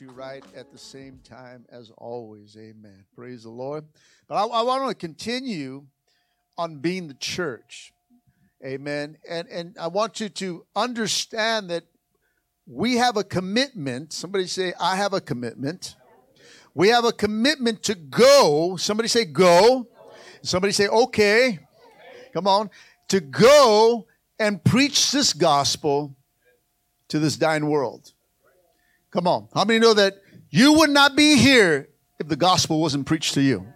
You right at the same time as always, amen. Praise the Lord. But I, I want to continue on being the church, amen. And, and I want you to understand that we have a commitment. Somebody say, I have a commitment. We have a commitment to go. Somebody say, go. Somebody say, okay. Come on. To go and preach this gospel to this dying world. Come on. How many know that you would not be here if the gospel wasn't preached to you?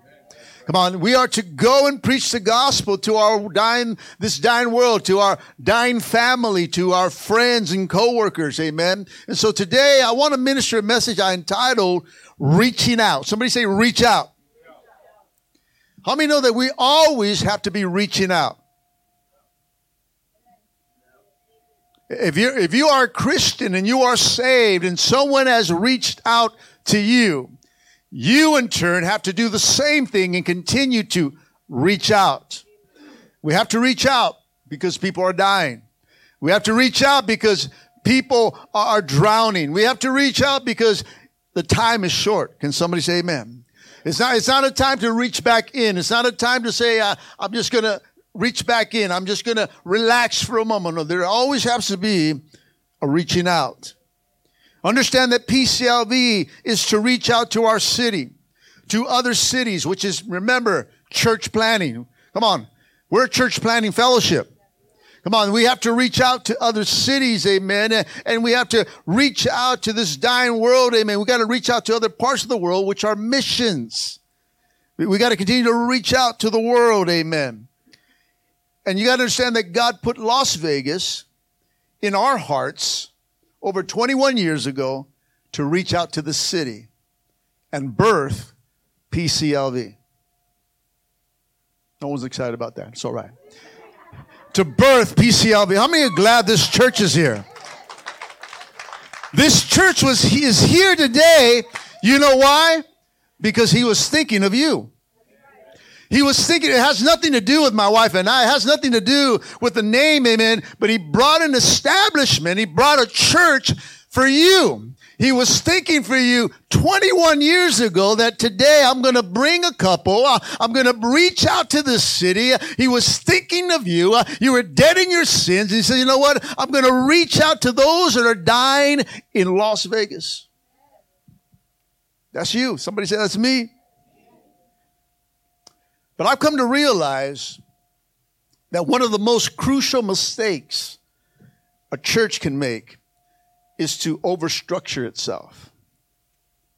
Come on, we are to go and preach the gospel to our dying, this dying world, to our dying family, to our friends and coworkers. Amen. And so today I want to minister a message I entitled Reaching Out. Somebody say reach out. How many know that we always have to be reaching out? If you if you are a Christian and you are saved and someone has reached out to you, you in turn have to do the same thing and continue to reach out. We have to reach out because people are dying. We have to reach out because people are drowning. We have to reach out because the time is short. Can somebody say amen? It's not, it's not a time to reach back in. It's not a time to say, uh, I'm just going to reach back in. I'm just going to relax for a moment. No, there always has to be a reaching out. Understand that PCLV is to reach out to our city, to other cities, which is, remember, church planting. Come on. We're church planting fellowship. Come on, we have to reach out to other cities, amen. And we have to reach out to this dying world, amen. We got to reach out to other parts of the world, which are missions. We got to continue to reach out to the world, amen. And you got to understand that God put Las Vegas in our hearts over 21 years ago to reach out to the city and birth PCLV. No one's excited about that. It's all right. To birth PCLV. How many are glad this church is here? This church was he is here today. You know why? Because he was thinking of you. He was thinking it has nothing to do with my wife and I. It has nothing to do with the name, amen. But he brought an establishment. He brought a church for you. He was thinking for you 21 years ago that today I'm going to bring a couple. Uh, I'm going to reach out to the city. He was thinking of you. Uh, you were dead in your sins. He said, you know what? I'm going to reach out to those that are dying in Las Vegas. That's you. Somebody say, that's me. But I've come to realize that one of the most crucial mistakes a church can make is to overstructure itself.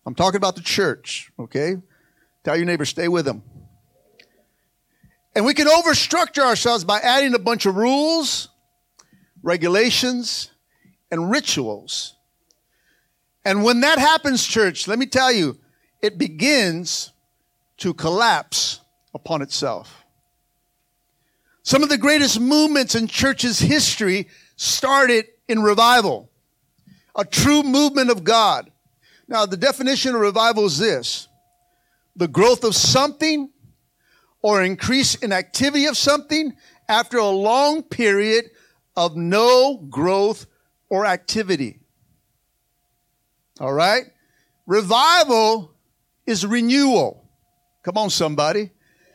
I'm talking about the church, okay? Tell your neighbor, stay with them. And we can overstructure ourselves by adding a bunch of rules, regulations, and rituals. And when that happens, church, let me tell you, it begins to collapse upon itself. Some of the greatest movements in church's history started in revival, a true movement of God. Now, the definition of revival is this the growth of something or increase in activity of something after a long period of no growth or activity. All right? Revival is renewal. Come on, somebody.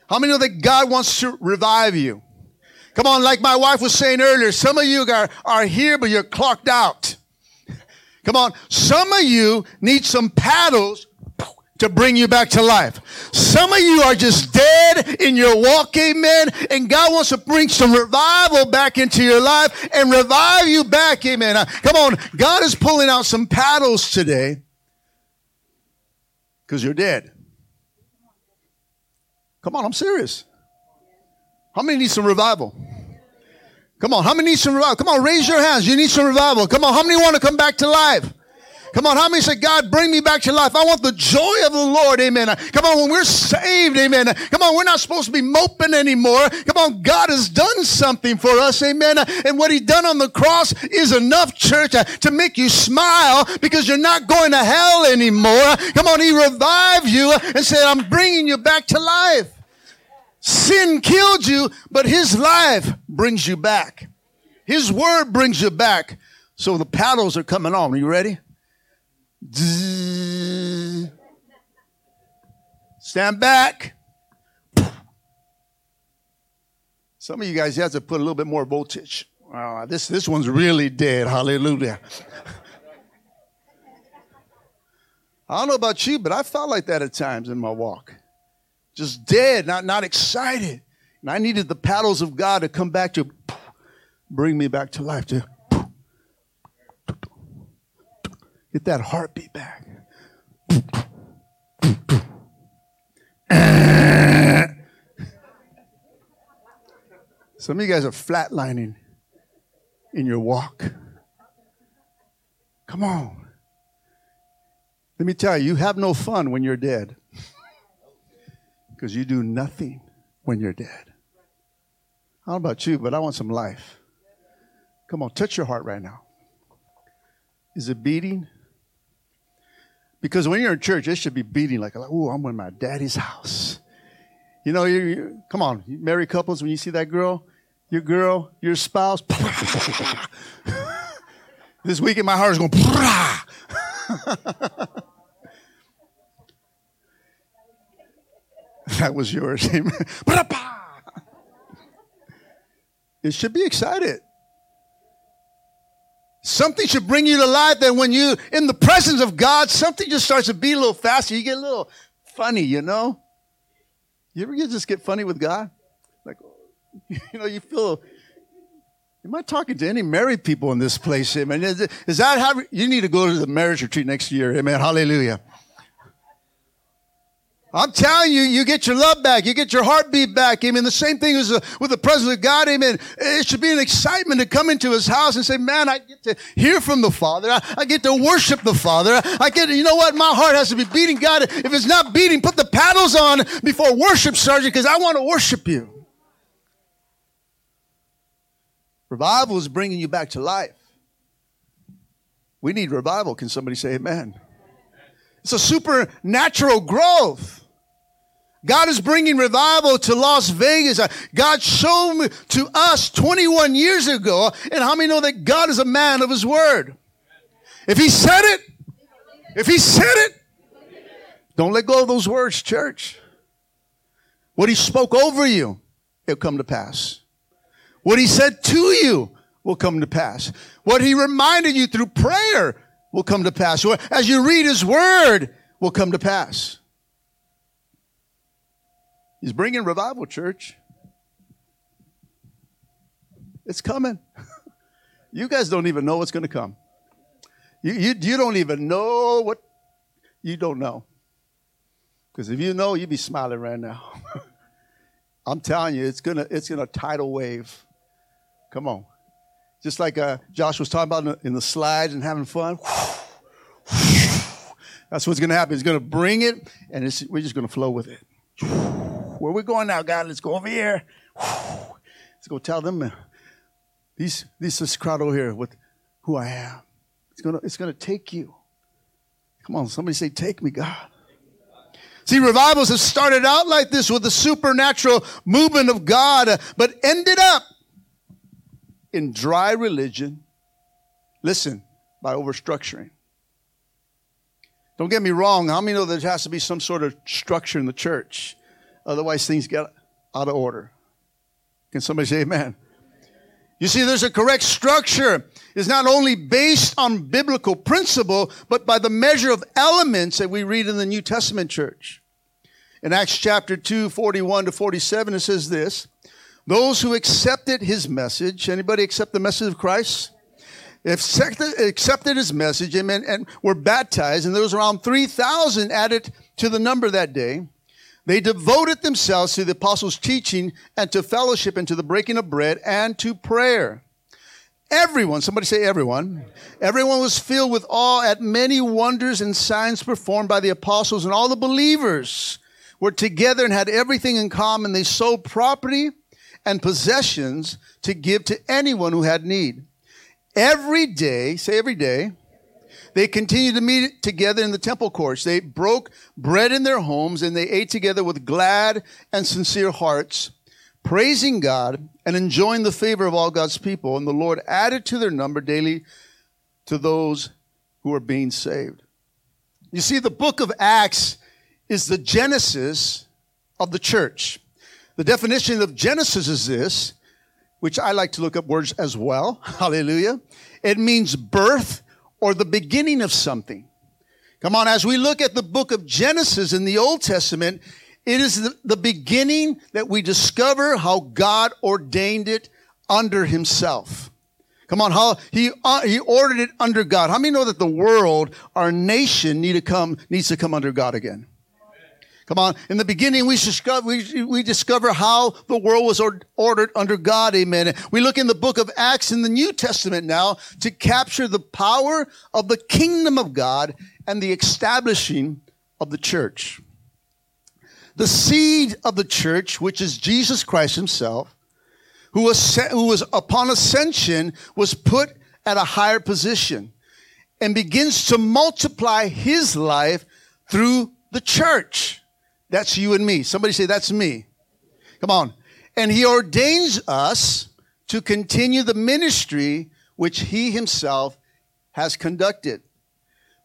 How many know that God wants to revive you? Come on, like my wife was saying earlier, some of you are, are here, but you're clocked out. Come on, some of you need some paddles to bring you back to life. Some of you are just dead in your walk, amen. And God wants to bring some revival back into your life and revive you back, amen. Uh, come on, God is pulling out some paddles today because you're dead. Come on, I'm serious. How many need some revival? Come on, how many need some revival? Come on, raise your hands. You need some revival. Come on, how many want to come back to life? Come on, how many say, God, bring me back to life? I want the joy of the Lord, amen. Come on, when we're saved, amen. Come on, we're not supposed to be moping anymore. Come on, God has done something for us, amen. And what He done on the cross is enough, church, to make you smile because you're not going to hell anymore. Come on, He revived you and said, I'm bringing you back to life. Sin killed you, but His life brings you back. His word brings you back. So the paddles are coming on. Are you ready? Stand back. Some of you guys have to put a little bit more voltage. Wow, this, this one's really dead. Hallelujah. I don't know about you, but I felt like that at times in my walk. Just dead, not, not excited. And I needed the paddles of God to come back to bring me back to life, to Get that heartbeat back. Some of you guys are flatlining in your walk. Come on. Let me tell you, you have no fun when you're dead because you do nothing when you're dead. I don't know about you, but I want some life. Come on, touch your heart right now. Is it beating? Because when you're in church, it should be beating like, oh, I'm in my daddy's house. You know, you, you come on, married couples, when you see that girl, your girl, your spouse, this weekend my heart is going, that was yours. Amen. It should be excited. Something should bring you to life that when you in the presence of God, something just starts to beat a little faster. You get a little funny, you know? You ever just get funny with God? Like, you know, you feel, am I talking to any married people in this place? Amen. Is that how, you need to go to the marriage retreat next year. Amen. Hallelujah. I'm telling you, you get your love back. You get your heartbeat back. Amen. The same thing is uh, with the presence of God. Amen. It should be an excitement to come into his house and say, man, I get to hear from the Father. I, I get to worship the Father. I get, you know what? My heart has to be beating God. If it's not beating, put the paddles on before worship starts because I want to worship you. Revival is bringing you back to life. We need revival. Can somebody say amen? It's a supernatural growth. God is bringing revival to Las Vegas. Uh, God showed to us 21 years ago. And how many know that God is a man of his word? If he said it, if he said it, don't let go of those words, church. What he spoke over you, it'll come to pass. What he said to you will come to pass. What he reminded you through prayer will come to pass. As you read his word will come to pass. He's bringing revival, church. It's coming. you guys don't even know what's going to come. You, you, you don't even know what you don't know. Because if you know, you'd be smiling right now. I'm telling you, it's gonna it's gonna tidal wave. Come on, just like uh, Josh was talking about in the, in the slides and having fun. That's what's gonna happen. It's gonna bring it, and we're just gonna flow with it. Where we going now, God? Let's go over here. Let's go tell them uh, these these this crowd over here with who I am. It's gonna it's gonna take you. Come on, somebody say, "Take me, God." See, revivals have started out like this with the supernatural movement of God, uh, but ended up in dry religion. Listen, by overstructuring. Don't get me wrong. How many know there has to be some sort of structure in the church? Otherwise, things get out of order. Can somebody say amen? You see, there's a correct structure. It's not only based on biblical principle, but by the measure of elements that we read in the New Testament church. In Acts chapter 2, 41 to 47, it says this Those who accepted his message, anybody accept the message of Christ? Accepted, accepted his message, amen, and were baptized, and there was around 3,000 added to the number that day. They devoted themselves to the apostles' teaching and to fellowship and to the breaking of bread and to prayer. Everyone, somebody say everyone. Everyone was filled with awe at many wonders and signs performed by the apostles, and all the believers were together and had everything in common. They sold property and possessions to give to anyone who had need. Every day, say every day, they continued to meet together in the temple courts. They broke bread in their homes and they ate together with glad and sincere hearts praising God and enjoying the favor of all God's people. And the Lord added to their number daily to those who are being saved. You see, the book of Acts is the genesis of the church. The definition of Genesis is this, which I like to look up words as well. Hallelujah. It means birth or the beginning of something. Come on, as we look at the book of Genesis in the Old Testament, it is the, beginning that we discover how God ordained it under himself. Come on, how he uh, he ordered it under God. How many know that the world, our nation, need to come needs to come under God again? Come on. In the beginning, we discover, we, we discover how the world was or, ordered under God. Amen. We look in the book of Acts in the New Testament now to capture the power of the kingdom of God and the establishing of the church. The seed of the church, which is Jesus Christ himself, who was, who was upon ascension, was put at a higher position and begins to multiply his life through the church. That's you and me. Somebody say, That's me. Come on. And he ordains us to continue the ministry which he himself has conducted.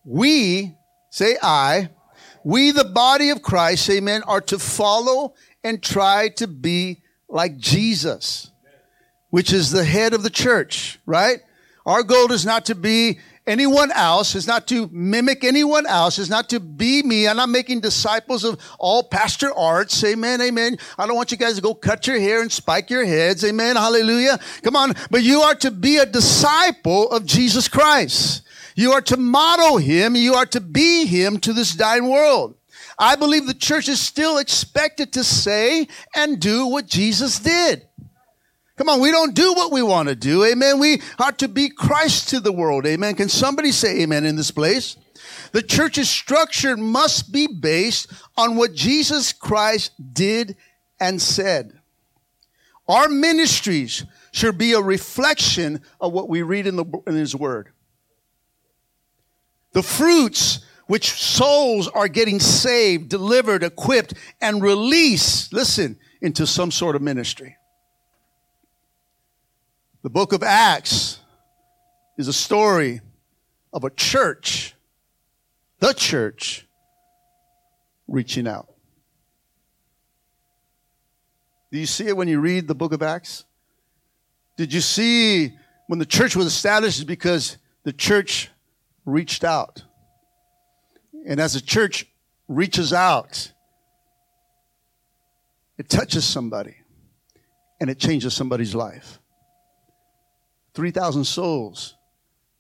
We, say I, we, the body of Christ, amen, are to follow and try to be like Jesus, which is the head of the church, right? Our goal is not to be anyone else, is not to mimic anyone else, is not to be me. I'm not making disciples of all Pastor Arts. Amen, amen. I don't want you guys to go cut your hair and spike your heads. Amen, hallelujah. Come on. But you are to be a disciple of Jesus Christ. You are to model him. You are to be him to this dying world. I believe the church is still expected to say and do what Jesus did. Come on, we don't do what we want to do. Amen. We are to be Christ to the world. Amen. Can somebody say amen in this place? The church's structure must be based on what Jesus Christ did and said. Our ministries should be a reflection of what we read in, the, in His Word. The fruits which souls are getting saved, delivered, equipped, and released, listen, into some sort of ministry. The book of Acts is a story of a church, the church, reaching out. Do you see it when you read the book of Acts? Did you see when the church was established? Because the church reached out. And as the church reaches out, it touches somebody and it changes somebody's life. 3,000 souls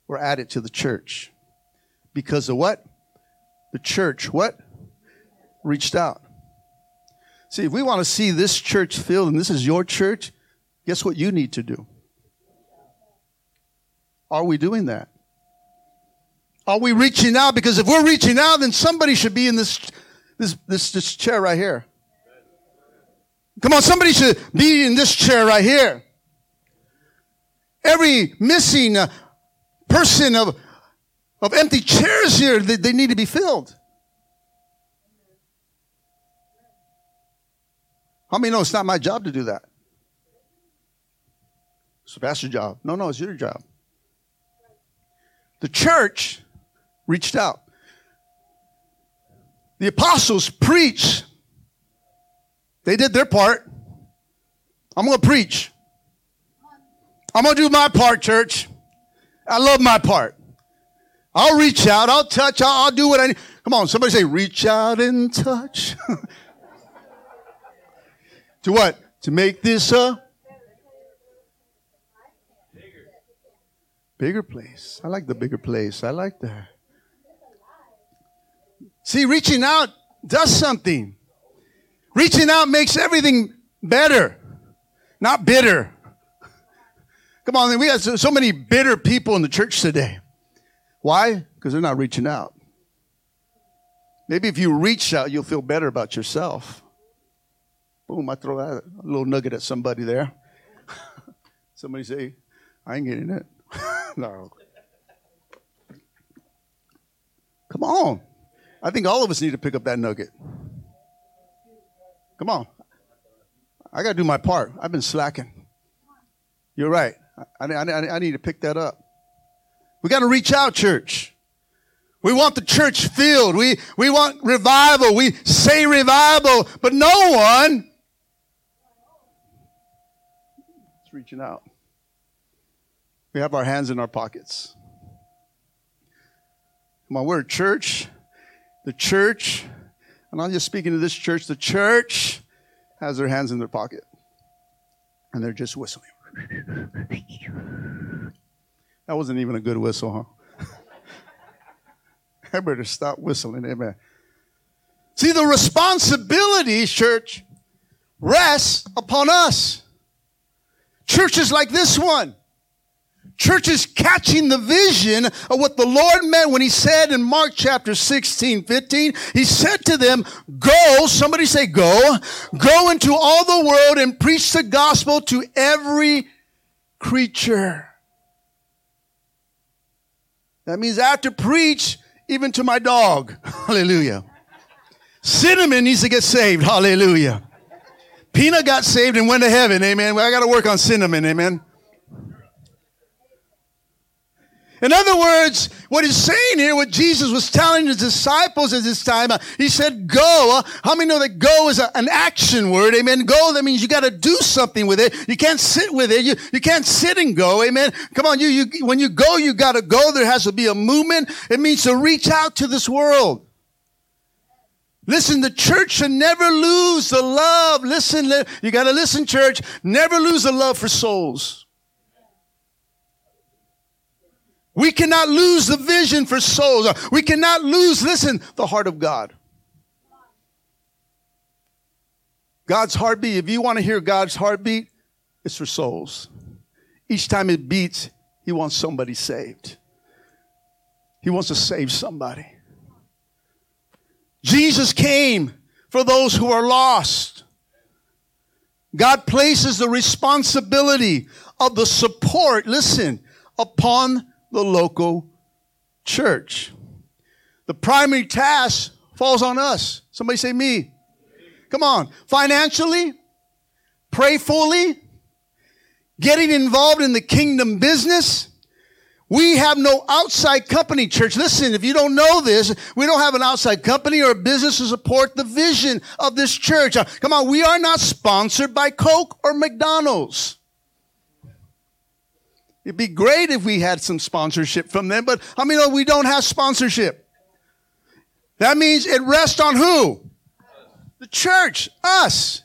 were added to the church because of what? The church, what? Reached out. See, if we want to see this church filled and this is your church, guess what you need to do? Are we doing that? Are we reaching out? Because if we're reaching out, then somebody should be in this, this, this, this chair right here. Come on, somebody should be in this chair right here. Every missing uh, person of, of empty chairs here, they, they need to be filled. How many know it's not my job to do that? It's the pastor's job. No, no, it's your job. The church reached out. The apostles preached. They did their part. I'm going to preach. I'm going to do my part, church. I love my part. I'll reach out. I'll touch. I'll, I'll do what I need. Come on, somebody say, reach out and touch. to what? To make this a bigger place. I like the bigger place. I like that. See, reaching out does something. Reaching out makes everything better, not bitter. Come on, we have so many bitter people in the church today. Why? Because they're not reaching out. Maybe if you reach out, you'll feel better about yourself. Boom, I throw that a little nugget at somebody there. somebody say, I ain't getting it. no. Come on. I think all of us need to pick up that nugget. Come on. I got to do my part. I've been slacking. You're right. I, I, I need to pick that up. We got to reach out, church. We want the church filled. We, we want revival. We say revival, but no one is reaching out. We have our hands in our pockets. Come on, we're a church. The church, and I'm just speaking to this church, the church has their hands in their pocket. And they're just whistling. That wasn't even a good whistle, huh? I better stop whistling, amen. See, the responsibility, church, rests upon us. Churches like this one. Churches catching the vision of what the Lord meant when He said in Mark chapter 16, 15, He said to them, Go, somebody say, Go, go into all the world and preach the gospel to every creature. That means I have to preach even to my dog. Hallelujah. Cinnamon needs to get saved. Hallelujah. Peanut got saved and went to heaven. Amen. Well, I got to work on cinnamon. Amen. In other words, what he's saying here, what Jesus was telling his disciples at this time, uh, he said, go. Uh, how many know that go is a, an action word? Amen. Go, that means you got to do something with it. You can't sit with it. You, you can't sit and go. Amen. Come on. You, you, when you go, you got to go. There has to be a movement. It means to reach out to this world. Listen, the church should never lose the love. Listen, you got to listen, church. Never lose the love for souls. We cannot lose the vision for souls. We cannot lose, listen, the heart of God. God's heartbeat, if you want to hear God's heartbeat, it's for souls. Each time it beats, He wants somebody saved. He wants to save somebody. Jesus came for those who are lost. God places the responsibility of the support, listen, upon the local church. The primary task falls on us. Somebody say me. Come on. Financially, prayfully, getting involved in the kingdom business. We have no outside company, church. Listen, if you don't know this, we don't have an outside company or a business to support the vision of this church. Uh, come on, we are not sponsored by Coke or McDonald's. It'd be great if we had some sponsorship from them, but I mean, oh, we don't have sponsorship. That means it rests on who? The church, us.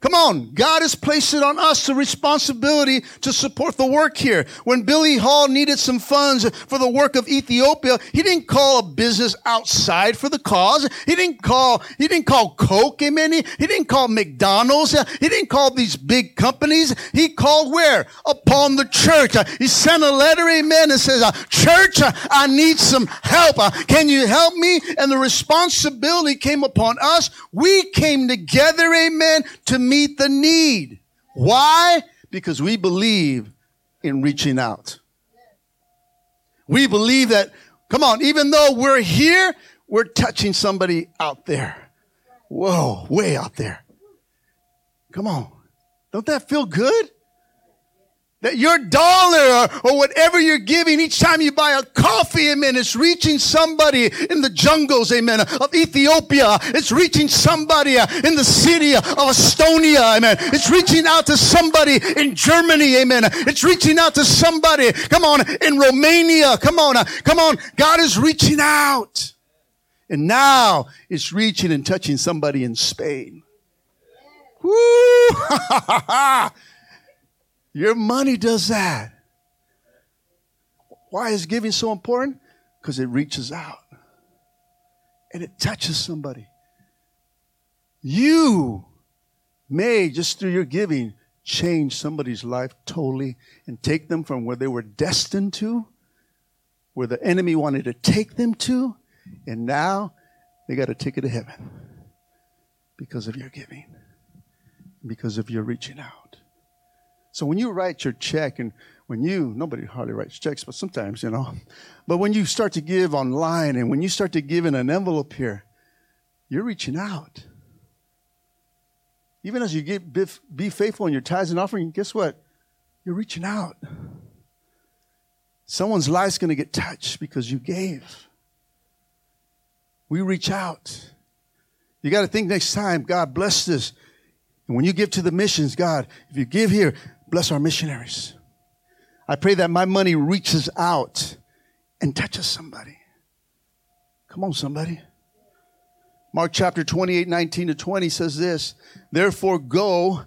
Come on, God has placed it on us the responsibility to support the work here. When Billy Hall needed some funds for the work of Ethiopia, he didn't call a business outside for the cause. He didn't call, he didn't call Coke, amen. He, he didn't call McDonald's. He didn't call these big companies. He called where? Upon the church. He sent a letter, amen, and says, uh, church, I need some help. Uh, can you help me? And the responsibility came upon us. We came together, amen, to meet the need. Why? Because we believe in reaching out. We believe that, come on, even though we're here, we're touching somebody out there. Whoa, way out there. Come on. Don't that feel good? That your dollar or, or, whatever you're giving each time you buy a coffee, amen, it's reaching somebody in the jungles, amen, of Ethiopia. It's reaching somebody uh, in the city of Estonia, amen. It's reaching out to somebody in Germany, amen. It's reaching out to somebody, come on, in Romania, come on, uh, come on. God is reaching out. And now it's reaching and touching somebody in Spain. Woo! Your money does that. Why is giving so important? Because it reaches out and it touches somebody. you may, just through your giving, change somebody's life totally and take them from where they were destined to, where the enemy wanted to take them to, and now they got a ticket to heaven because of your giving, because of your reaching out. So when you write your check and when you, nobody hardly writes checks, but sometimes, you know, but when you start to give online and when you start to give in an envelope here, you're reaching out. Even as you get, be faithful in your tithes and offering, guess what? You're reaching out. Someone's life's going to get touched because you gave. We reach out. You got to think next time, God bless this. And when you give to the missions, God, if you give here, bless our missionaries. I pray that my money reaches out and touches somebody. Come on, somebody. Mark chapter 28, 19 to 20 says this Therefore, go.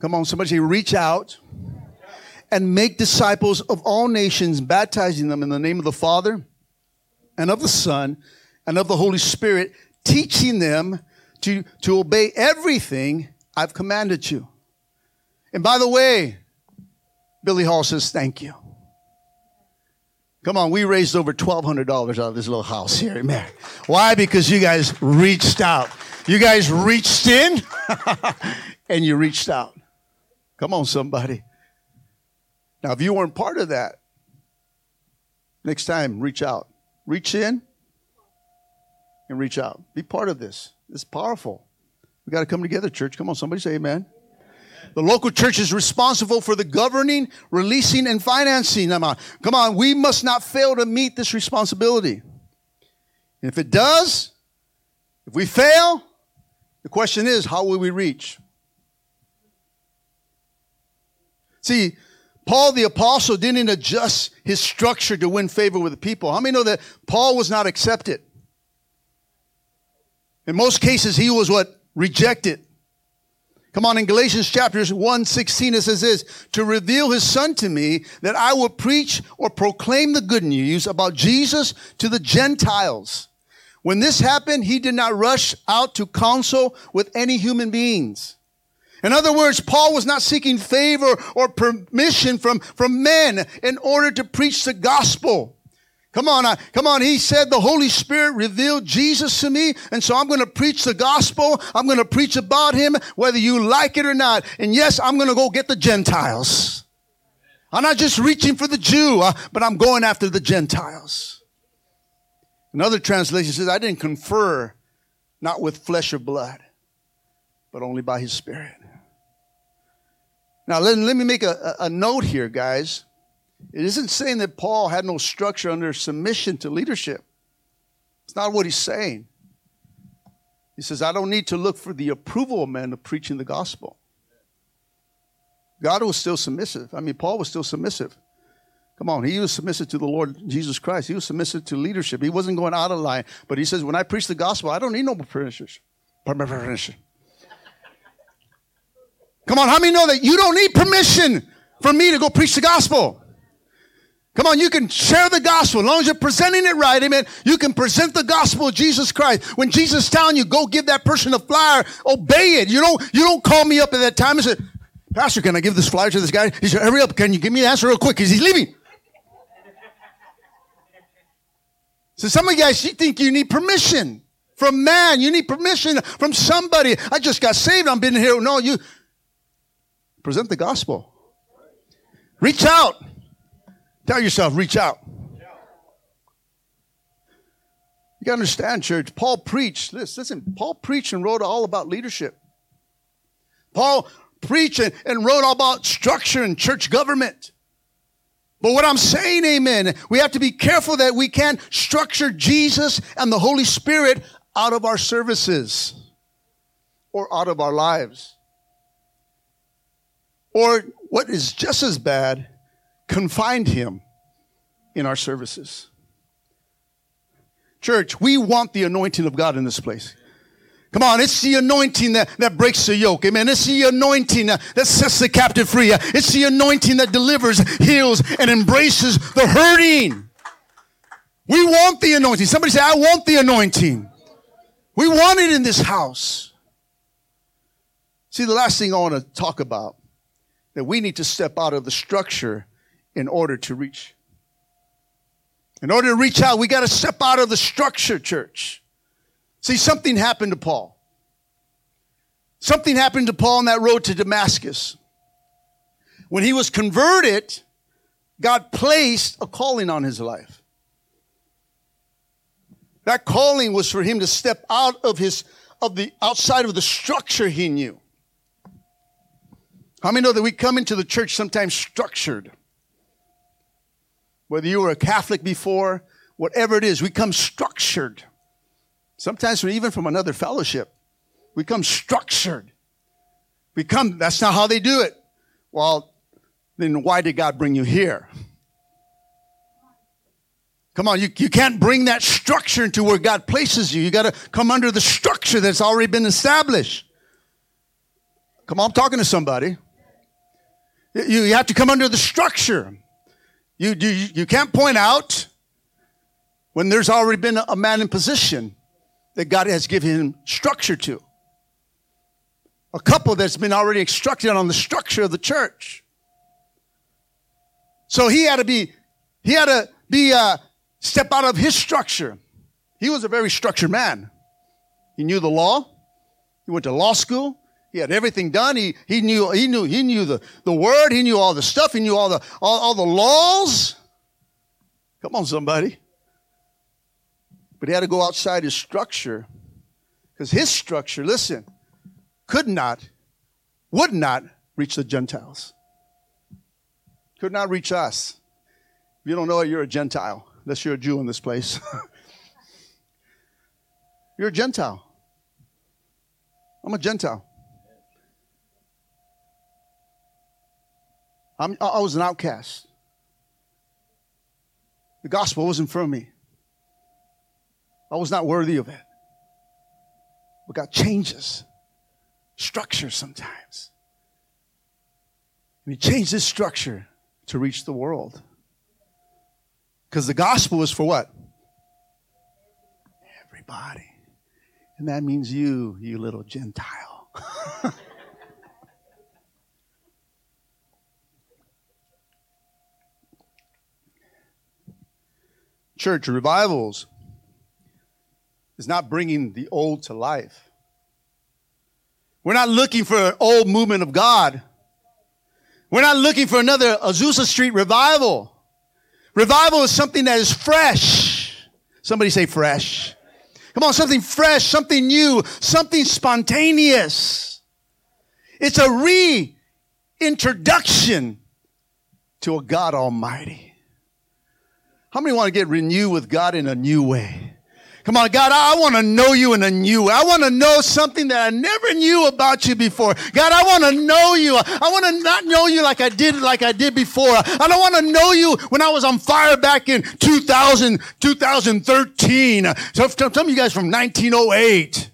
Come on, somebody say, reach out and make disciples of all nations, baptizing them in the name of the Father and of the Son and of the Holy Spirit, teaching them to, to obey everything I've commanded you. And by the way, Billy Hall says, thank you. Come on, we raised over $1,200 out of this little house here. Amen. Why? Because you guys reached out. You guys reached in and you reached out. Come on, somebody. Now, if you weren't part of that, next time, reach out. Reach in and reach out. Be part of this. It's powerful. We got to come together, church. Come on, somebody say amen. The local church is responsible for the governing, releasing, and financing. Come on, come on. We must not fail to meet this responsibility. And if it does, if we fail, the question is, how will we reach? See, Paul the apostle didn't adjust his structure to win favor with the people. How many know that Paul was not accepted? In most cases, he was what? Rejected. Come on, in Galatians chapters 1, 16, it says this, to reveal his son to me that I will preach or proclaim the good news about Jesus to the Gentiles. When this happened, he did not rush out to counsel with any human beings. In other words, Paul was not seeking favor or permission from, from men in order to preach the gospel. Come on, I, come on. He said the Holy Spirit revealed Jesus to me. And so I'm going to preach the gospel. I'm going to preach about him, whether you like it or not. And yes, I'm going to go get the Gentiles. I'm not just reaching for the Jew, uh, but I'm going after the Gentiles. Another translation says, I didn't confer not with flesh or blood, but only by his spirit. Now, let, let me make a, a note here, guys. It isn't saying that Paul had no structure under submission to leadership. It's not what he's saying. He says, I don't need to look for the approval of men of preaching the gospel. God was still submissive. I mean, Paul was still submissive. Come on, he was submissive to the Lord Jesus Christ. He was submissive to leadership. He wasn't going out of line. But he says, when I preach the gospel, I don't need no permission. Come on, how many know that you don't need permission for me to go preach the gospel? Come on, you can share the gospel. As long as you're presenting it right, amen. You can present the gospel of Jesus Christ. When Jesus telling you, go give that person a flyer, obey it. You don't, you don't call me up at that time and say, Pastor, can I give this flyer to this guy? He said, hurry up. Can you give me the answer real quick? Because he's leaving. So some of you guys, you think you need permission from man. You need permission from somebody. I just got saved. I'm been here. No, you present the gospel. Reach out. Tell yourself, reach out. You got to understand, church. Paul preached. Listen, Paul preached and wrote all about leadership. Paul preached and, and wrote all about structure and church government. But what I'm saying, amen, we have to be careful that we can't structure Jesus and the Holy Spirit out of our services or out of our lives. Or what is just as bad, confined him in our services. Church, we want the anointing of God in this place. Come on, it's the anointing that, that breaks the yoke. Amen. It's the anointing that, that sets the captive free. It's the anointing that delivers, heals, and embraces the hurting. We want the anointing. Somebody say, I want the anointing. We want it in this house. See, the last thing I want to talk about that we need to step out of the structure in order to reach. In order to reach out, we got to step out of the structure, church. See, something happened to Paul. Something happened to Paul on that road to Damascus. When he was converted, God placed a calling on his life. That calling was for him to step out of his of the outside of the structure he knew. How many know that we come into the church sometimes structured? Whether you were a Catholic before, whatever it is, we come structured. Sometimes we're even from another fellowship, we come structured. We come, that's not how they do it. Well, then why did God bring you here? Come on, you, you can't bring that structure into where God places you. You got to come under the structure that's already been established. Come on, I'm talking to somebody. You, you have to come under the structure. You, you, you can't point out when there's already been a man in position that God has given him structure to. A couple that's been already instructed on the structure of the church. So he had to be, he had to be, uh, step out of his structure. He was a very structured man. He knew the law. He went to law school. He had everything done. He, he knew, he knew, he knew the, the word. He knew all the stuff. He knew all the, all, all the laws. Come on, somebody. But he had to go outside his structure because his structure, listen, could not, would not reach the Gentiles. Could not reach us. If you don't know it, you're a Gentile, unless you're a Jew in this place. you're a Gentile. I'm a Gentile. I'm, i was an outcast. The gospel wasn't for me. I was not worthy of it. But God changes structure sometimes. And He changed this structure to reach the world. Because the gospel is for what? Everybody. And that means you, you little Gentile. church revivals is not bringing the old to life. We're not looking for an old movement of God. We're not looking for another Azusa Street revival. Revival is something that is fresh. Somebody say fresh. Come on, something fresh, something new, something spontaneous. It's a reintroduction to a God Almighty. How many want to get renewed with God in a new way? Come on, God, I want to know you in a new way. I want to know something that I never knew about you before. God, I want to know you. I want to not know you like I did, like I did before. I don't want to know you when I was on fire back in 2000, 2013. So some of you guys from 1908.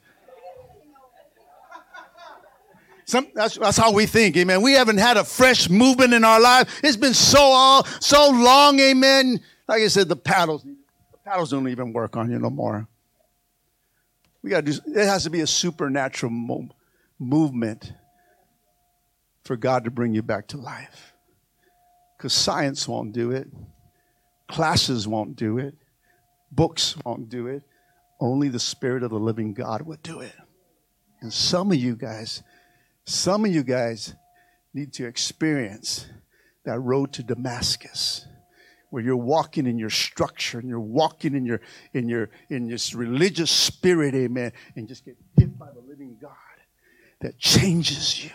Some, that's, that's how we think, amen. We haven't had a fresh movement in our life. It's been so all, so long, amen. Like I said, the paddles, the paddles don't even work on you no more. We got to do, it has to be a supernatural mo- movement for God to bring you back to life. Because science won't do it, classes won't do it, books won't do it. Only the Spirit of the living God would do it. And some of you guys, some of you guys need to experience that road to Damascus where you're walking in your structure and you're walking in your in your in this religious spirit, amen, and just get hit by the living God that changes you.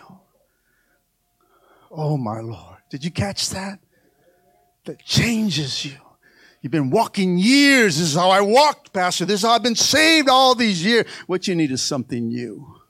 Oh my Lord. Did you catch that? That changes you. You've been walking years. This is how I walked, Pastor. This is how I've been saved all these years. What you need is something new.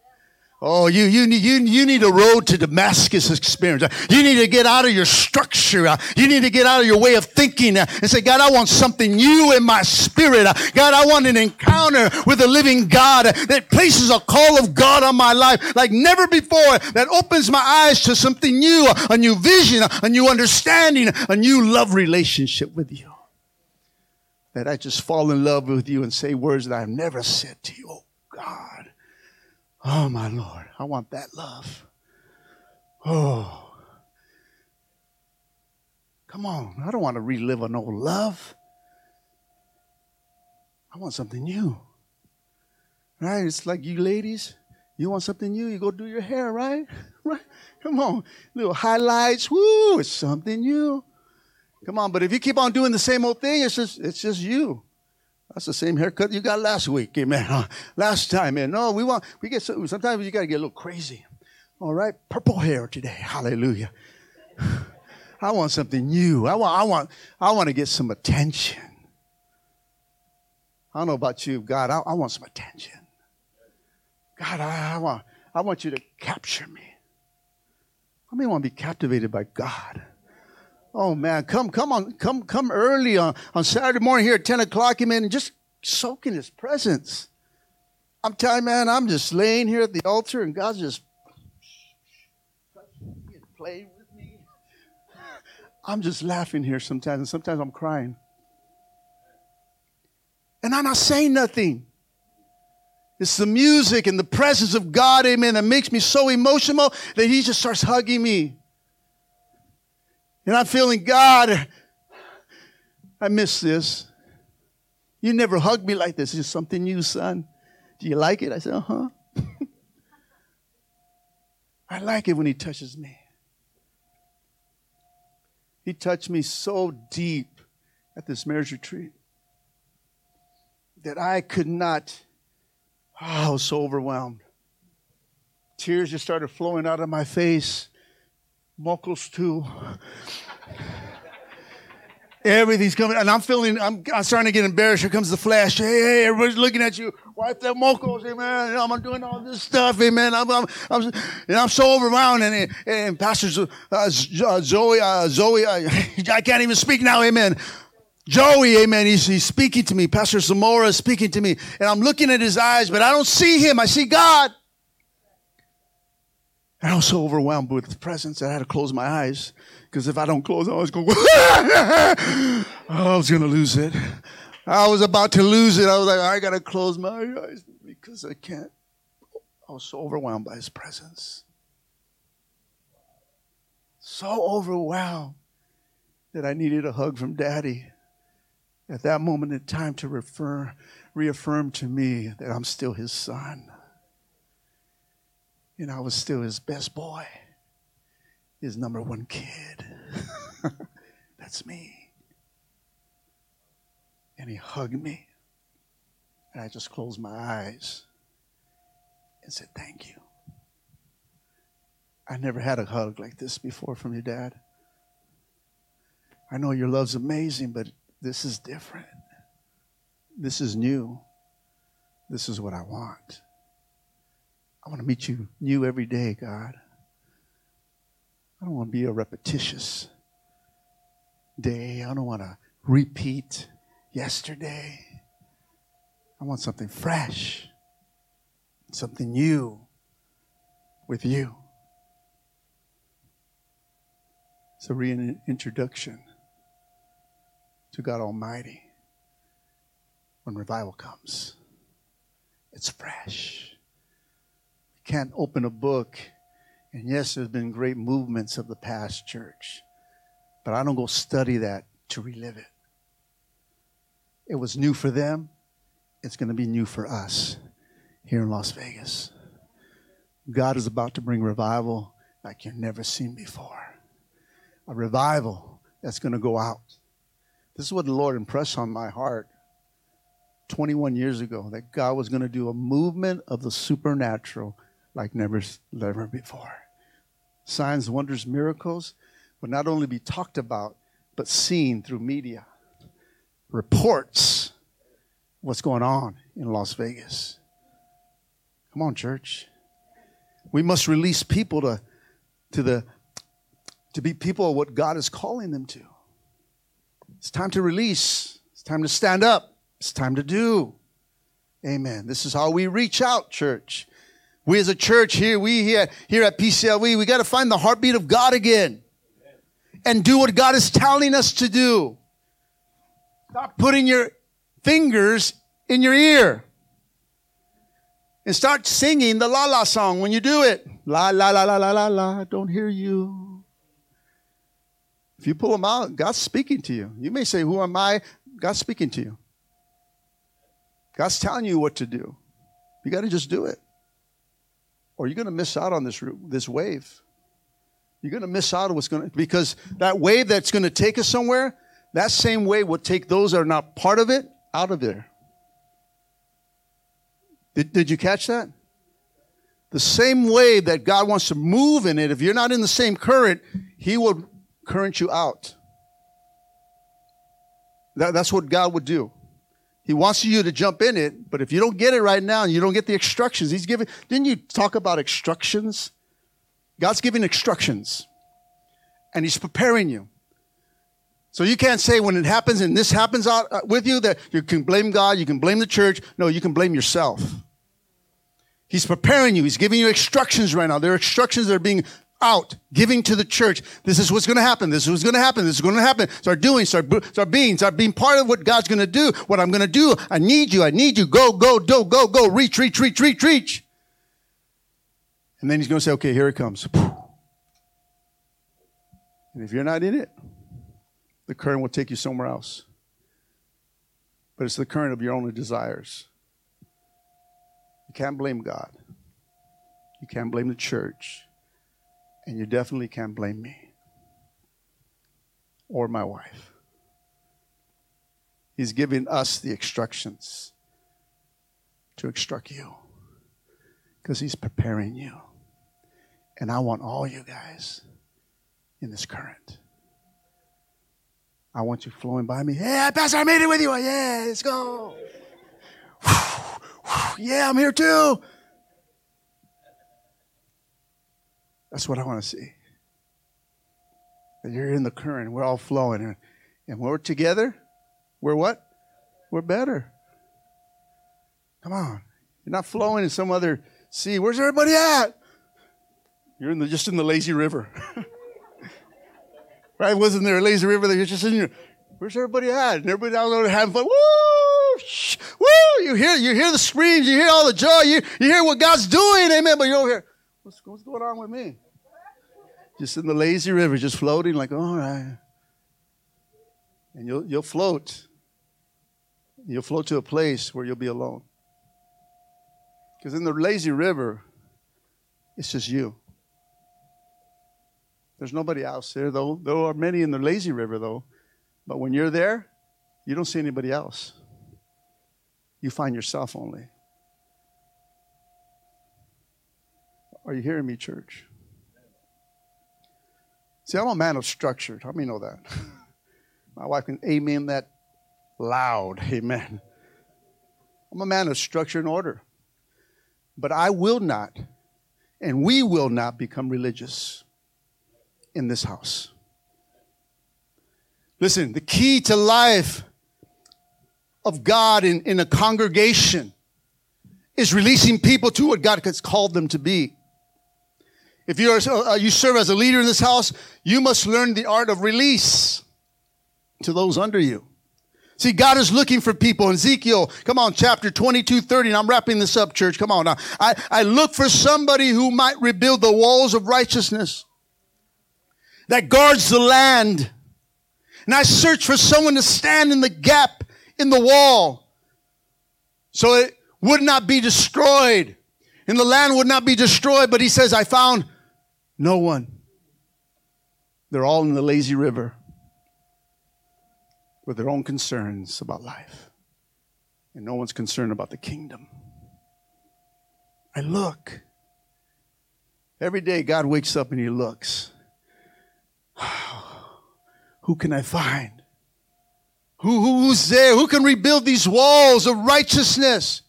Oh, you, you, need, you, you need a road to Damascus experience. You need to get out of your structure. You need to get out of your way of thinking and say, God, I want something new in my spirit. God, I want an encounter with the living God that places a call of God on my life like never before, that opens my eyes to something new, a new vision, a new understanding, a new love relationship with you. That I just fall in love with you and say words that I've never said to you. Oh, God. Oh, my Lord, I want that love. Oh. Come on, I don't want to relive an old love. I want something new. Right? It's like you ladies, you want something new, you go do your hair, right? Right? Come on. Little highlights, woo, it's something new. Come on, but if you keep on doing the same old thing, it's just it's just you. That's the same haircut you got last week, eh, amen. Last time, man. No, we want we get so, sometimes you gotta get a little crazy. All right, purple hair today. Hallelujah. I want something new. I want I want I want to get some attention. I don't know about you, God. I, I want some attention. God, I, I, want, I want you to capture me. How many want to be captivated by God? Oh man, come, come on, come, come early on, on Saturday morning here at 10 o'clock, amen, and just soak in his presence. I'm telling you, man, I'm just laying here at the altar and God's just playing with me. I'm just laughing here sometimes, and sometimes I'm crying. And I'm not saying nothing. It's the music and the presence of God, amen, that makes me so emotional that He just starts hugging me. And I'm feeling, God, I miss this. You never hugged me like this. It's something new, son. Do you like it? I said, uh huh. I like it when He touches me. He touched me so deep at this marriage retreat that I could not, oh, I was so overwhelmed. Tears just started flowing out of my face, mocos too. Everything's coming, and I'm feeling, I'm, I'm, starting to get embarrassed. Here comes the flash. Hey, hey, everybody's looking at you. Wipe that mocos, hey man. I'm doing all this stuff, hey man. I'm, I'm, I'm, and I'm so overwhelmed. And, and Pastor uh, Zoe, uh, Zoe, uh, I can't even speak now, amen. Joey, amen, he's, he's speaking to me. Pastor Zamora is speaking to me. And I'm looking at his eyes, but I don't see him. I see God. And I was so overwhelmed with the presence that I had to close my eyes. Because if I don't close, I was going, I was going to lose it. I was about to lose it. I was like, I got to close my eyes because I can't. I was so overwhelmed by his presence. So overwhelmed that I needed a hug from daddy at that moment in time to refer, reaffirm to me that I'm still his son. And I was still his best boy, his number one kid. That's me. And he hugged me. And I just closed my eyes and said, Thank you. I never had a hug like this before from your dad. I know your love's amazing, but this is different. This is new. This is what I want. I want to meet you new every day, God. I don't want to be a repetitious day. I don't want to repeat yesterday. I want something fresh, something new with you. It's a reintroduction to God Almighty when revival comes. It's fresh. Can't open a book, and yes, there's been great movements of the past church, but I don't go study that to relive it. It was new for them, it's going to be new for us here in Las Vegas. God is about to bring revival like you've never seen before. A revival that's going to go out this is what the Lord impressed on my heart 21 years ago that God was going to do a movement of the supernatural like never, never before. Signs, wonders, miracles would not only be talked about, but seen through media. Reports what's going on in Las Vegas. Come on, church. We must release people to, to, the, to be people of what God is calling them to. It's time to release. It's time to stand up. It's time to do. Amen. This is how we reach out, church. We as a church here, we here, here at PCLE, we got to find the heartbeat of God again and do what God is telling us to do. Stop putting your fingers in your ear. And start singing the la la song when you do it. La la la la la la la, don't hear you. If you pull them out, God's speaking to you. You may say, Who am I? God's speaking to you. God's telling you what to do. You got to just do it. Or you're going to miss out on this, this wave. You're going to miss out on what's going to, because that wave that's going to take us somewhere, that same wave will take those that are not part of it out of there. Did, did you catch that? The same wave that God wants to move in it, if you're not in the same current, He will current you out. That, that's what God would do. He wants you to jump in it, but if you don't get it right now and you don't get the instructions, He's giving, didn't you talk about instructions? God's giving instructions and He's preparing you. So you can't say when it happens and this happens out uh, with you that you can blame God, you can blame the church. No, you can blame yourself. He's preparing you. He's giving you instructions right now. There are instructions that are being out, giving to the church. This is what's going to happen. This is what's going to happen. This is going to happen. Start doing, start, start being, start being part of what God's going to do. What I'm going to do. I need you. I need you. Go, go, go, go, go. Reach, reach, reach, reach, reach. And then he's going to say, okay, here it comes. And if you're not in it, the current will take you somewhere else. But it's the current of your own desires. You can't blame God. You can't blame the church. And you definitely can't blame me or my wife. He's giving us the instructions to instruct you because He's preparing you. And I want all you guys in this current. I want you flowing by me. Yeah, Pastor, I made it with you. Yeah, let's go. yeah, I'm here too. That's what I want to see. That you're in the current, we're all flowing. And, when we're together, we're what? We're better. Come on. You're not flowing in some other sea. Where's everybody at? You're in the, just in the lazy river. right? Wasn't there a lazy river that you're just in your, where's everybody at? And everybody out there having fun. Woo! Shh, woo! You hear, you hear the screams, you hear all the joy, you, you hear what God's doing, amen, but you're over here, what's, what's going on with me? Just in the lazy river, just floating like, all right. And you'll, you'll float. You'll float to a place where you'll be alone. Because in the lazy river, it's just you. There's nobody else there, though. There are many in the lazy river, though. But when you're there, you don't see anybody else. You find yourself only. Are you hearing me, church? See, I'm a man of structure. How many know that? My wife can amen that loud. Amen. I'm a man of structure and order. But I will not, and we will not become religious in this house. Listen, the key to life of God in, in a congregation is releasing people to what God has called them to be. If you, are, uh, you serve as a leader in this house, you must learn the art of release to those under you. See, God is looking for people. Ezekiel, come on, chapter 22, 30, and I'm wrapping this up, church. Come on now. I, I look for somebody who might rebuild the walls of righteousness that guards the land. And I search for someone to stand in the gap in the wall so it would not be destroyed and the land would not be destroyed. But he says, I found no one. They're all in the lazy river with their own concerns about life. And no one's concerned about the kingdom. I look. Every day God wakes up and he looks. Who can I find? Who, who's there? Who can rebuild these walls of righteousness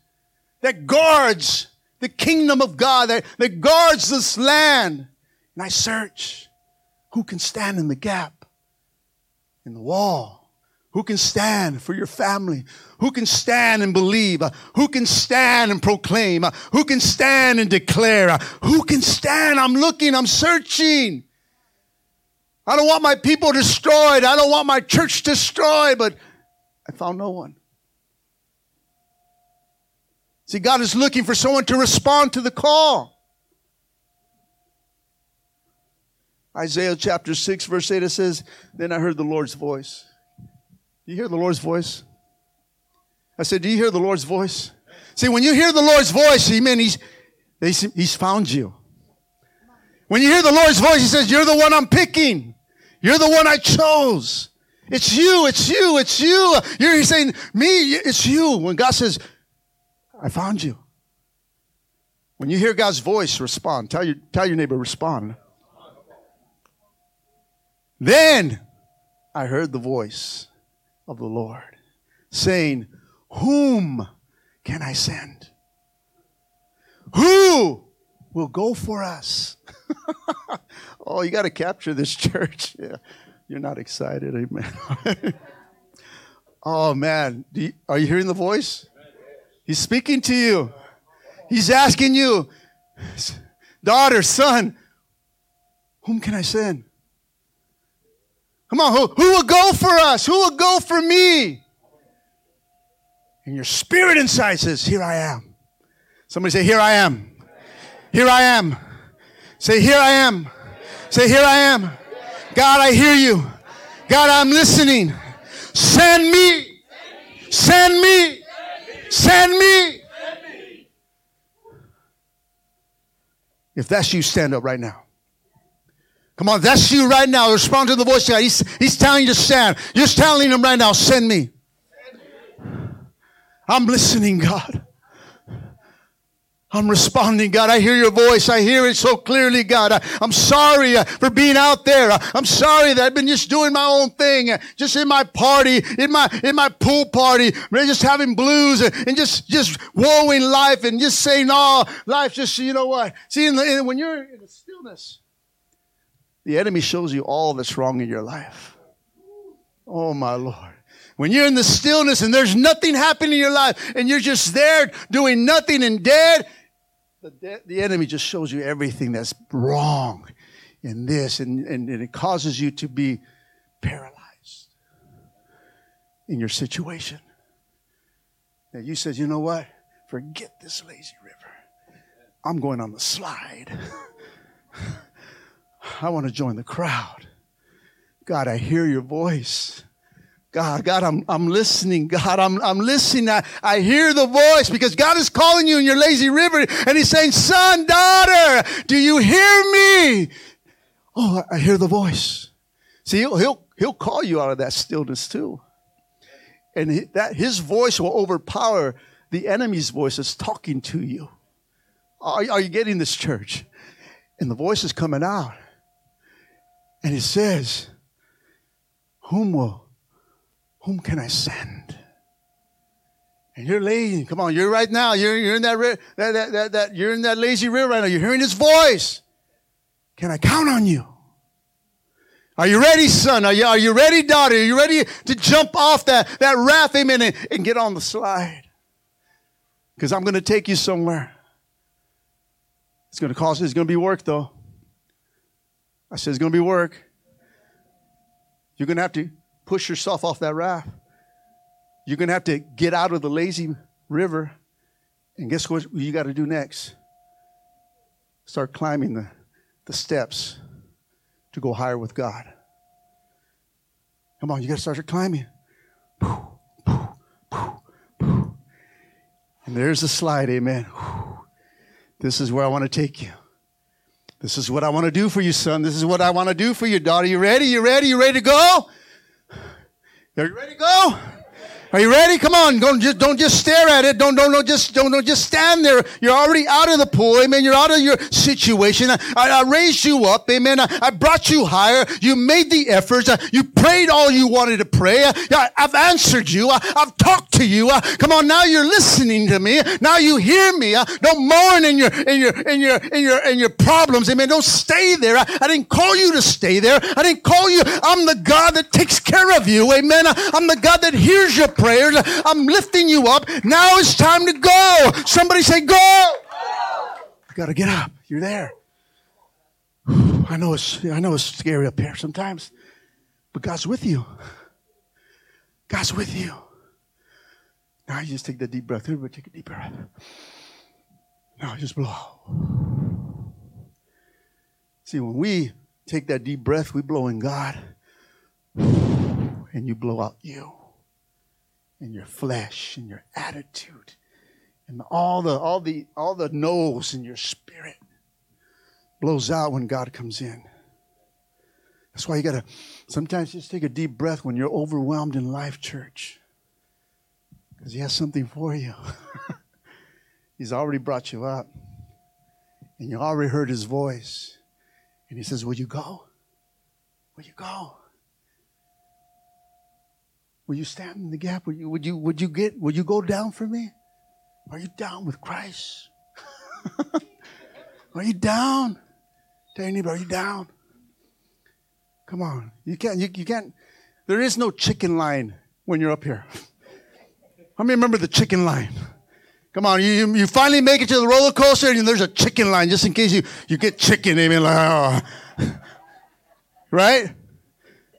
that guards the kingdom of God, that, that guards this land? And I search. Who can stand in the gap? In the wall? Who can stand for your family? Who can stand and believe? Who can stand and proclaim? Who can stand and declare? Who can stand? I'm looking, I'm searching. I don't want my people destroyed. I don't want my church destroyed, but I found no one. See, God is looking for someone to respond to the call. Isaiah chapter 6, verse 8, it says, Then I heard the Lord's voice. Do you hear the Lord's voice? I said, Do you hear the Lord's voice? See, when you hear the Lord's voice, amen, he's, he's found you. When you hear the Lord's voice, he says, You're the one I'm picking. You're the one I chose. It's you, it's you, it's you. You're saying, Me, it's you. When God says, I found you. When you hear God's voice, respond. Tell your, tell your neighbor, respond. Then I heard the voice of the Lord saying, Whom can I send? Who will go for us? oh, you got to capture this church. Yeah. You're not excited, amen. oh, man. You, are you hearing the voice? He's speaking to you. He's asking you, daughter, son, whom can I send? Come on, who, who will go for us? Who will go for me? And your spirit inside says, Here I am. Somebody say, Here I am. Here I am. Say, Here I am. Say, Here I am. God, I hear you. God, I'm listening. Send me. Send me. Send me. If that's you, stand up right now. Come on, that's you right now. Respond to the voice of God. He's, he's telling you to stand. You're telling him right now, send me. I'm listening, God. I'm responding, God. I hear your voice. I hear it so clearly, God. I, am sorry uh, for being out there. I'm sorry that I've been just doing my own thing, uh, just in my party, in my in my pool party, just having blues and, and just just woeing life and just saying, "Oh, life just you know what." See, in the, in, when you're in the stillness, the enemy shows you all that's wrong in your life. Oh my Lord. When you're in the stillness and there's nothing happening in your life and you're just there doing nothing and dead, the, de- the enemy just shows you everything that's wrong in this, and, and, and it causes you to be paralyzed in your situation. And you said, you know what? Forget this lazy river. I'm going on the slide. I want to join the crowd. God, I hear your voice. God, God, I'm, I'm listening. God, I'm, I'm listening. I, I hear the voice because God is calling you in your lazy river and He's saying, son, daughter, do you hear me? Oh, I hear the voice. See, he'll, he'll, he'll call you out of that stillness too. And he, that his voice will overpower the enemy's voice that's talking to you. Are, are you getting this church? And the voice is coming out. And it says, Whom will whom can I send? And you're lazy. Come on, you're right now. You're, you're in that, that, that, that, that, you're in that lazy river right now. You're hearing his voice. Can I count on you? Are you ready, son? Are you, are you ready, daughter? Are you ready to jump off that, that raft, amen, and, and get on the slide? Because I'm going to take you somewhere. It's going to cost, it's going to be work, though. I said, it's going to be work. You're going to have to push yourself off that raft. You're going to have to get out of the lazy river. And guess what you got to do next? Start climbing the, the steps to go higher with God. Come on, you got to start climbing. And there's the slide, amen. This is where I want to take you. This is what I want to do for you, son. This is what I want to do for you, daughter. You ready? You ready? You ready to go? Are you ready to go? Are you ready? Come on. Don't just, don't just stare at it. Don't, don't, don't just, don't, don't just stand there. You're already out of the pool. Amen. You're out of your situation. I, I raised you up. Amen. I, I, brought you higher. You made the efforts. You prayed all you wanted to pray. I, have answered you. I, have talked to you. Uh, come on. Now you're listening to me. Now you hear me. Uh, don't mourn in your, in your, in your, in your, in your problems. Amen. Don't stay there. I, I didn't call you to stay there. I didn't call you. I'm the God that takes care of you. Amen. I'm the God that hears your prayers. I'm lifting you up. Now it's time to go. Somebody say, go. You got to get up. You're there. I know it's, I know it's scary up here sometimes, but God's with you. God's with you. Now you just take that deep breath. Everybody take a deep breath. Now just blow. See, when we take that deep breath, we blow in God, and you blow out you, and your flesh, and your attitude, and all the all the all the no's in your spirit blows out when God comes in. That's why you gotta sometimes just take a deep breath when you're overwhelmed in life, church. Because he has something for you. He's already brought you up. And you already heard his voice. And he says, Will you go? Will you go? Will you stand in the gap? Would you, would you, would you get, would you go down for me? Are you down with Christ? are you down? Tell anybody, are you down? Come on. You can't, you, you can't, there is no chicken line when you're up here. How many remember the chicken line? Come on, you, you finally make it to the roller coaster and there's a chicken line just in case you, you get chicken. Amen. Like, oh. right?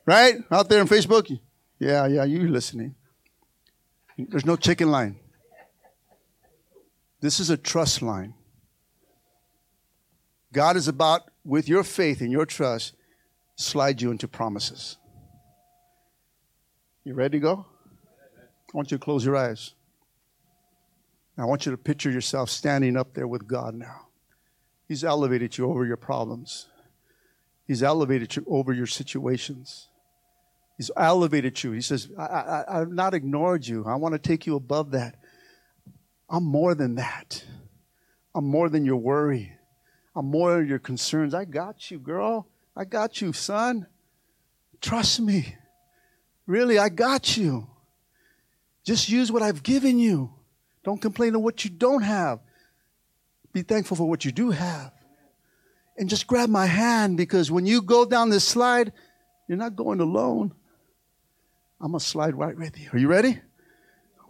Right? Out there on Facebook? Yeah, yeah, you're listening. There's no chicken line. This is a trust line. God is about, with your faith and your trust, slide you into promises. You ready to go? I want you to close your eyes. I want you to picture yourself standing up there with God now. He's elevated you over your problems. He's elevated you over your situations. He's elevated you. He says, I, I, I've not ignored you. I want to take you above that. I'm more than that. I'm more than your worry. I'm more than your concerns. I got you, girl. I got you, son. Trust me. Really, I got you. Just use what I've given you. Don't complain of what you don't have. Be thankful for what you do have. And just grab my hand because when you go down this slide, you're not going alone. I'm going to slide right with you. Are you ready?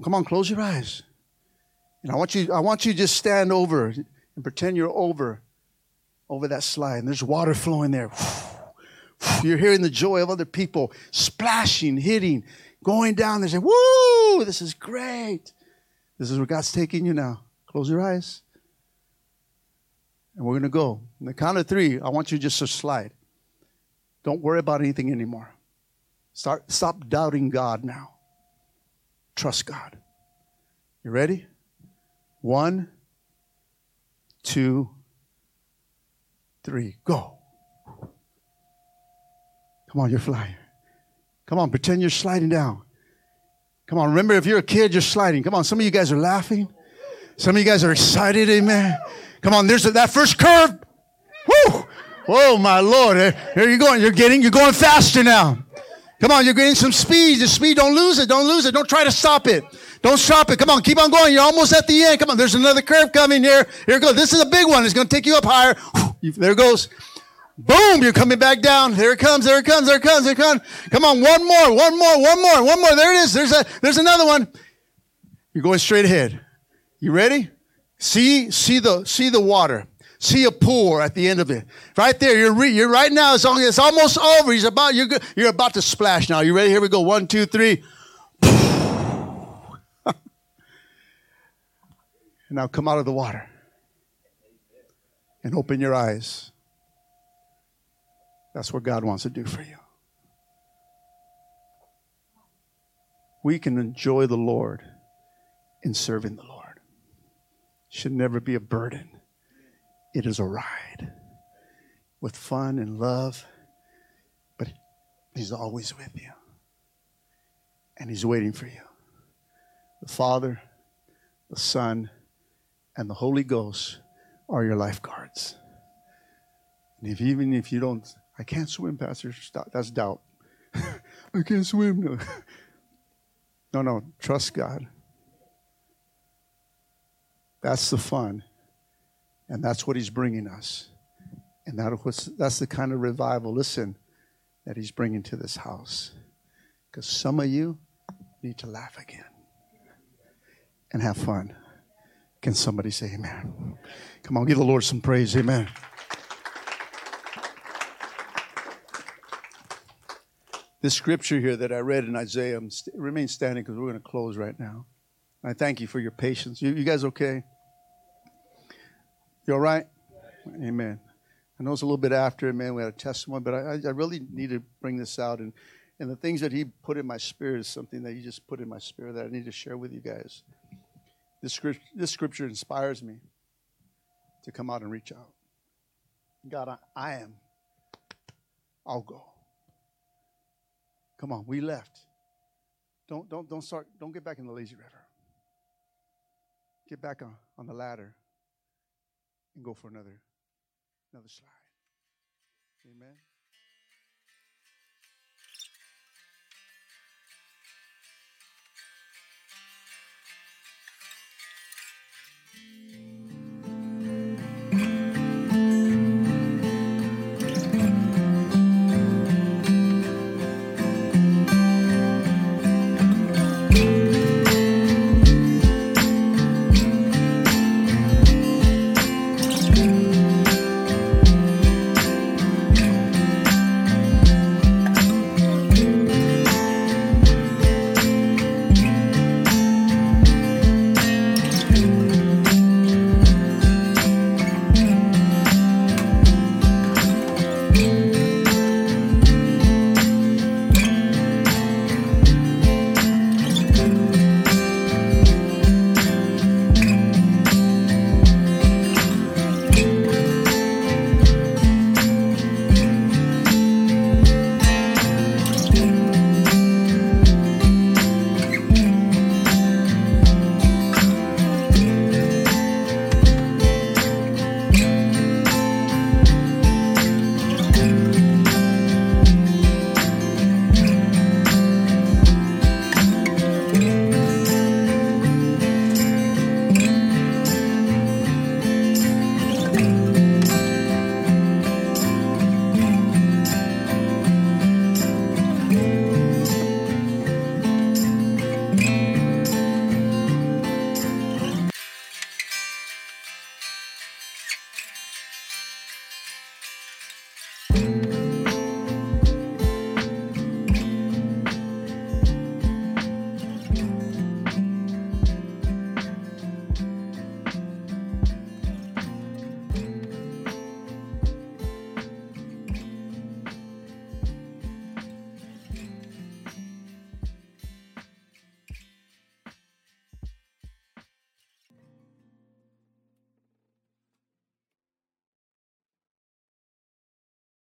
Come on, close your eyes. And I want you, I want you to just stand over and pretend you're over, over that slide. And there's water flowing there. You're hearing the joy of other people splashing, hitting, going down there saying, Woo, this is great. This is where God's taking you now. Close your eyes. And we're going to go. In the count of three, I want you just to slide. Don't worry about anything anymore. Start, stop doubting God now. Trust God. You ready? One, two, three, go. Come on, you're flying. Come on, pretend you're sliding down. Come on, remember if you're a kid, you're sliding. Come on, some of you guys are laughing. Some of you guys are excited, amen. Come on, there's that first curve. Woo! Oh my Lord, eh? here you're going. You're getting, you're going faster now. Come on, you're getting some speed. The speed, don't lose it. Don't lose it. Don't try to stop it. Don't stop it. Come on, keep on going. You're almost at the end. Come on, there's another curve coming here. Here it goes. This is a big one. It's going to take you up higher. There it goes. Boom, you're coming back down. There it comes, there it comes, there it comes, there it comes. Come on, one more, one more, one more, one more. There it is. There's a there's another one. You're going straight ahead. You ready? See, see the see the water. See a pool at the end of it. Right there. You're, re, you're right now. It's, it's almost over. He's about you're you're about to splash now. You ready? Here we go. One, two, three. now come out of the water and open your eyes. That's what God wants to do for you. We can enjoy the Lord in serving the Lord. Should never be a burden. It is a ride with fun and love, but He's always with you. And He's waiting for you. The Father, the Son, and the Holy Ghost are your lifeguards. And if even if you don't I can't swim, Pastor. Stop. That's doubt. I can't swim. No. no, no. Trust God. That's the fun. And that's what He's bringing us. And that was, that's the kind of revival, listen, that He's bringing to this house. Because some of you need to laugh again and have fun. Can somebody say amen? Come on, give the Lord some praise. Amen. this scripture here that I read in Isaiah remain standing because we're going to close right now. I thank you for your patience. You, you guys okay? You all right? Amen. I know it's a little bit after, man. We had a testimony, but I, I really need to bring this out. And, and the things that he put in my spirit is something that he just put in my spirit that I need to share with you guys. This scripture, this scripture inspires me to come out and reach out. God, I, I am. I'll go. Come on, we left. Don't don't don't start. Don't get back in the lazy river. Get back on, on the ladder and go for another another slide. Amen.